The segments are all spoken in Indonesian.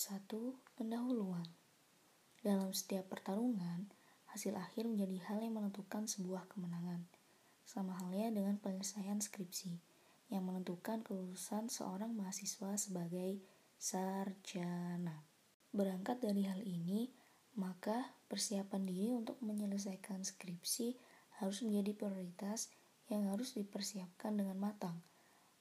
satu pendahuluan. Dalam setiap pertarungan, hasil akhir menjadi hal yang menentukan sebuah kemenangan. Sama halnya dengan penyelesaian skripsi, yang menentukan kelulusan seorang mahasiswa sebagai sarjana. Berangkat dari hal ini, maka persiapan diri untuk menyelesaikan skripsi harus menjadi prioritas yang harus dipersiapkan dengan matang.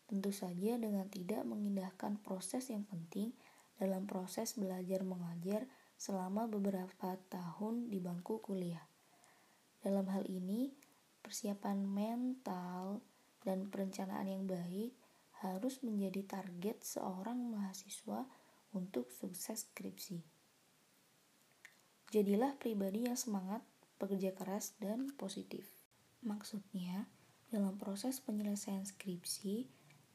Tentu saja dengan tidak mengindahkan proses yang penting dalam proses belajar mengajar selama beberapa tahun di bangku kuliah. Dalam hal ini, persiapan mental dan perencanaan yang baik harus menjadi target seorang mahasiswa untuk sukses skripsi. Jadilah pribadi yang semangat, bekerja keras, dan positif. Maksudnya, dalam proses penyelesaian skripsi,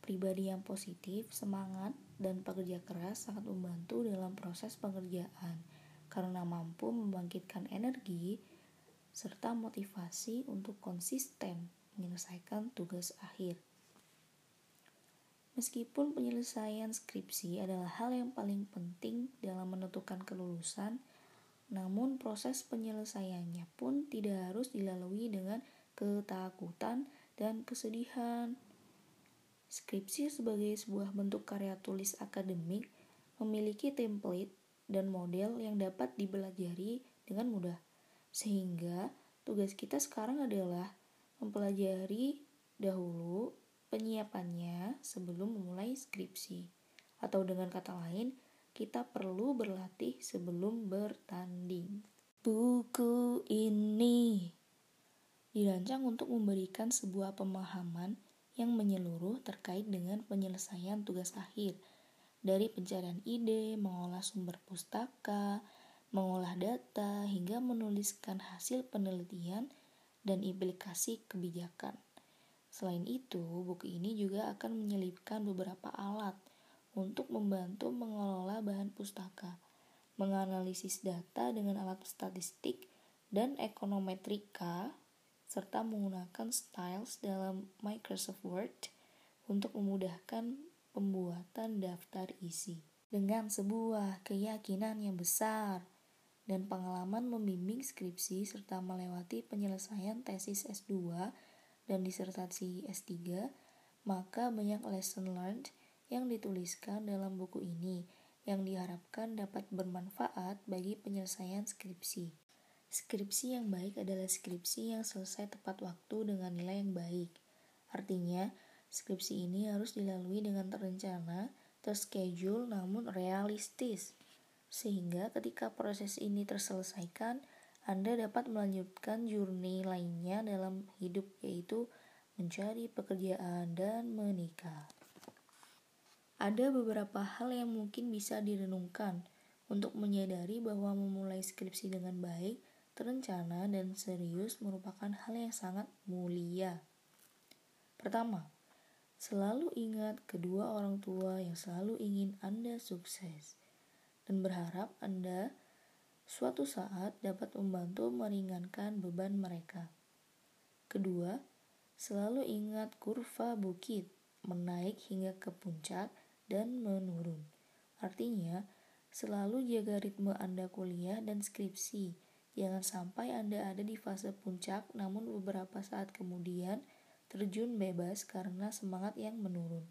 pribadi yang positif, semangat, dan pekerja keras sangat membantu dalam proses pengerjaan karena mampu membangkitkan energi serta motivasi untuk konsisten menyelesaikan tugas akhir. Meskipun penyelesaian skripsi adalah hal yang paling penting dalam menentukan kelulusan, namun proses penyelesaiannya pun tidak harus dilalui dengan ketakutan dan kesedihan. Skripsi sebagai sebuah bentuk karya tulis akademik memiliki template dan model yang dapat dipelajari dengan mudah. Sehingga tugas kita sekarang adalah mempelajari dahulu penyiapannya sebelum memulai skripsi. Atau dengan kata lain, kita perlu berlatih sebelum bertanding. Buku ini dirancang untuk memberikan sebuah pemahaman yang menyeluruh terkait dengan penyelesaian tugas akhir – dari pencarian ide, mengolah sumber pustaka, mengolah data, hingga menuliskan hasil penelitian dan implikasi kebijakan. Selain itu, buku ini juga akan menyelipkan beberapa alat untuk membantu mengelola bahan pustaka, menganalisis data dengan alat statistik dan ekonometrika, serta menggunakan styles dalam Microsoft Word untuk memudahkan pembuatan daftar isi. Dengan sebuah keyakinan yang besar dan pengalaman membimbing skripsi serta melewati penyelesaian tesis S2 dan disertasi S3, maka banyak lesson learned yang dituliskan dalam buku ini yang diharapkan dapat bermanfaat bagi penyelesaian skripsi. Skripsi yang baik adalah skripsi yang selesai tepat waktu dengan nilai yang baik. Artinya, Skripsi ini harus dilalui dengan terencana, terschedule, namun realistis. Sehingga ketika proses ini terselesaikan, Anda dapat melanjutkan journey lainnya dalam hidup yaitu mencari pekerjaan dan menikah. Ada beberapa hal yang mungkin bisa direnungkan untuk menyadari bahwa memulai skripsi dengan baik, terencana, dan serius merupakan hal yang sangat mulia. Pertama, Selalu ingat kedua orang tua yang selalu ingin Anda sukses dan berharap Anda suatu saat dapat membantu meringankan beban mereka. Kedua, selalu ingat kurva bukit menaik hingga ke puncak dan menurun. Artinya, selalu jaga ritme Anda kuliah dan skripsi. Jangan sampai Anda ada di fase puncak namun beberapa saat kemudian terjun bebas karena semangat yang menurun.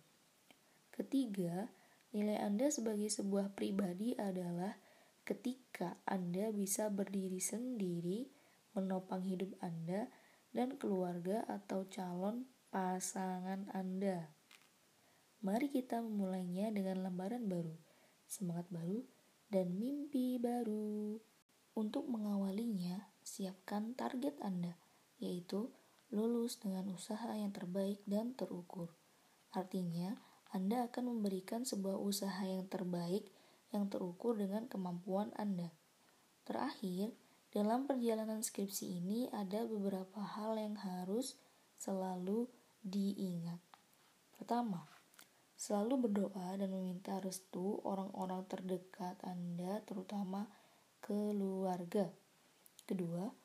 Ketiga, nilai Anda sebagai sebuah pribadi adalah ketika Anda bisa berdiri sendiri, menopang hidup Anda dan keluarga atau calon pasangan Anda. Mari kita memulainya dengan lembaran baru, semangat baru, dan mimpi baru. Untuk mengawalinya, siapkan target Anda, yaitu lulus dengan usaha yang terbaik dan terukur. Artinya, Anda akan memberikan sebuah usaha yang terbaik yang terukur dengan kemampuan Anda. Terakhir, dalam perjalanan skripsi ini ada beberapa hal yang harus selalu diingat. Pertama, selalu berdoa dan meminta restu orang-orang terdekat Anda, terutama keluarga. Kedua,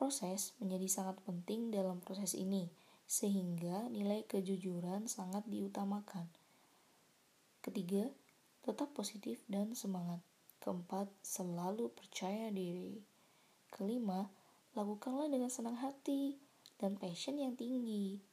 Proses menjadi sangat penting dalam proses ini, sehingga nilai kejujuran sangat diutamakan. Ketiga, tetap positif dan semangat. Keempat, selalu percaya diri. Kelima, lakukanlah dengan senang hati dan passion yang tinggi.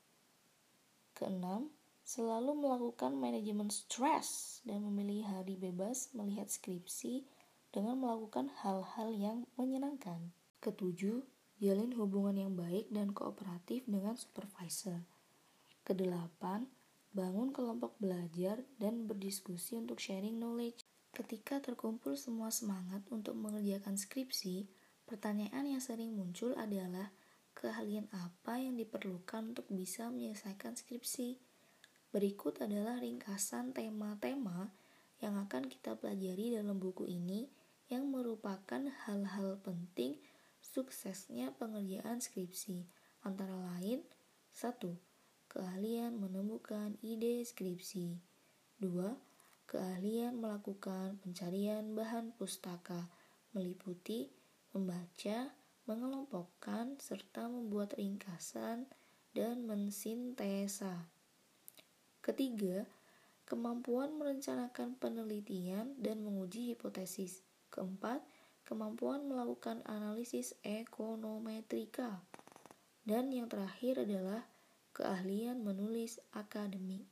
Keenam, selalu melakukan manajemen stres dan memilih hari bebas melihat skripsi dengan melakukan hal-hal yang menyenangkan. Ketujuh, jalin hubungan yang baik dan kooperatif dengan supervisor. Kedelapan, bangun kelompok belajar dan berdiskusi untuk sharing knowledge. Ketika terkumpul semua semangat untuk mengerjakan skripsi, pertanyaan yang sering muncul adalah keahlian apa yang diperlukan untuk bisa menyelesaikan skripsi. Berikut adalah ringkasan tema-tema akan kita pelajari dalam buku ini yang merupakan hal-hal penting suksesnya pengerjaan skripsi. Antara lain, 1. Keahlian menemukan ide skripsi. 2 keahlian melakukan pencarian bahan pustaka, meliputi membaca, mengelompokkan, serta membuat ringkasan dan mensintesa. Ketiga, kemampuan merencanakan penelitian dan menguji hipotesis. Keempat, kemampuan melakukan analisis ekonometrika. Dan yang terakhir adalah keahlian menulis akademik.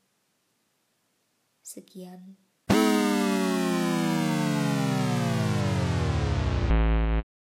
Sekian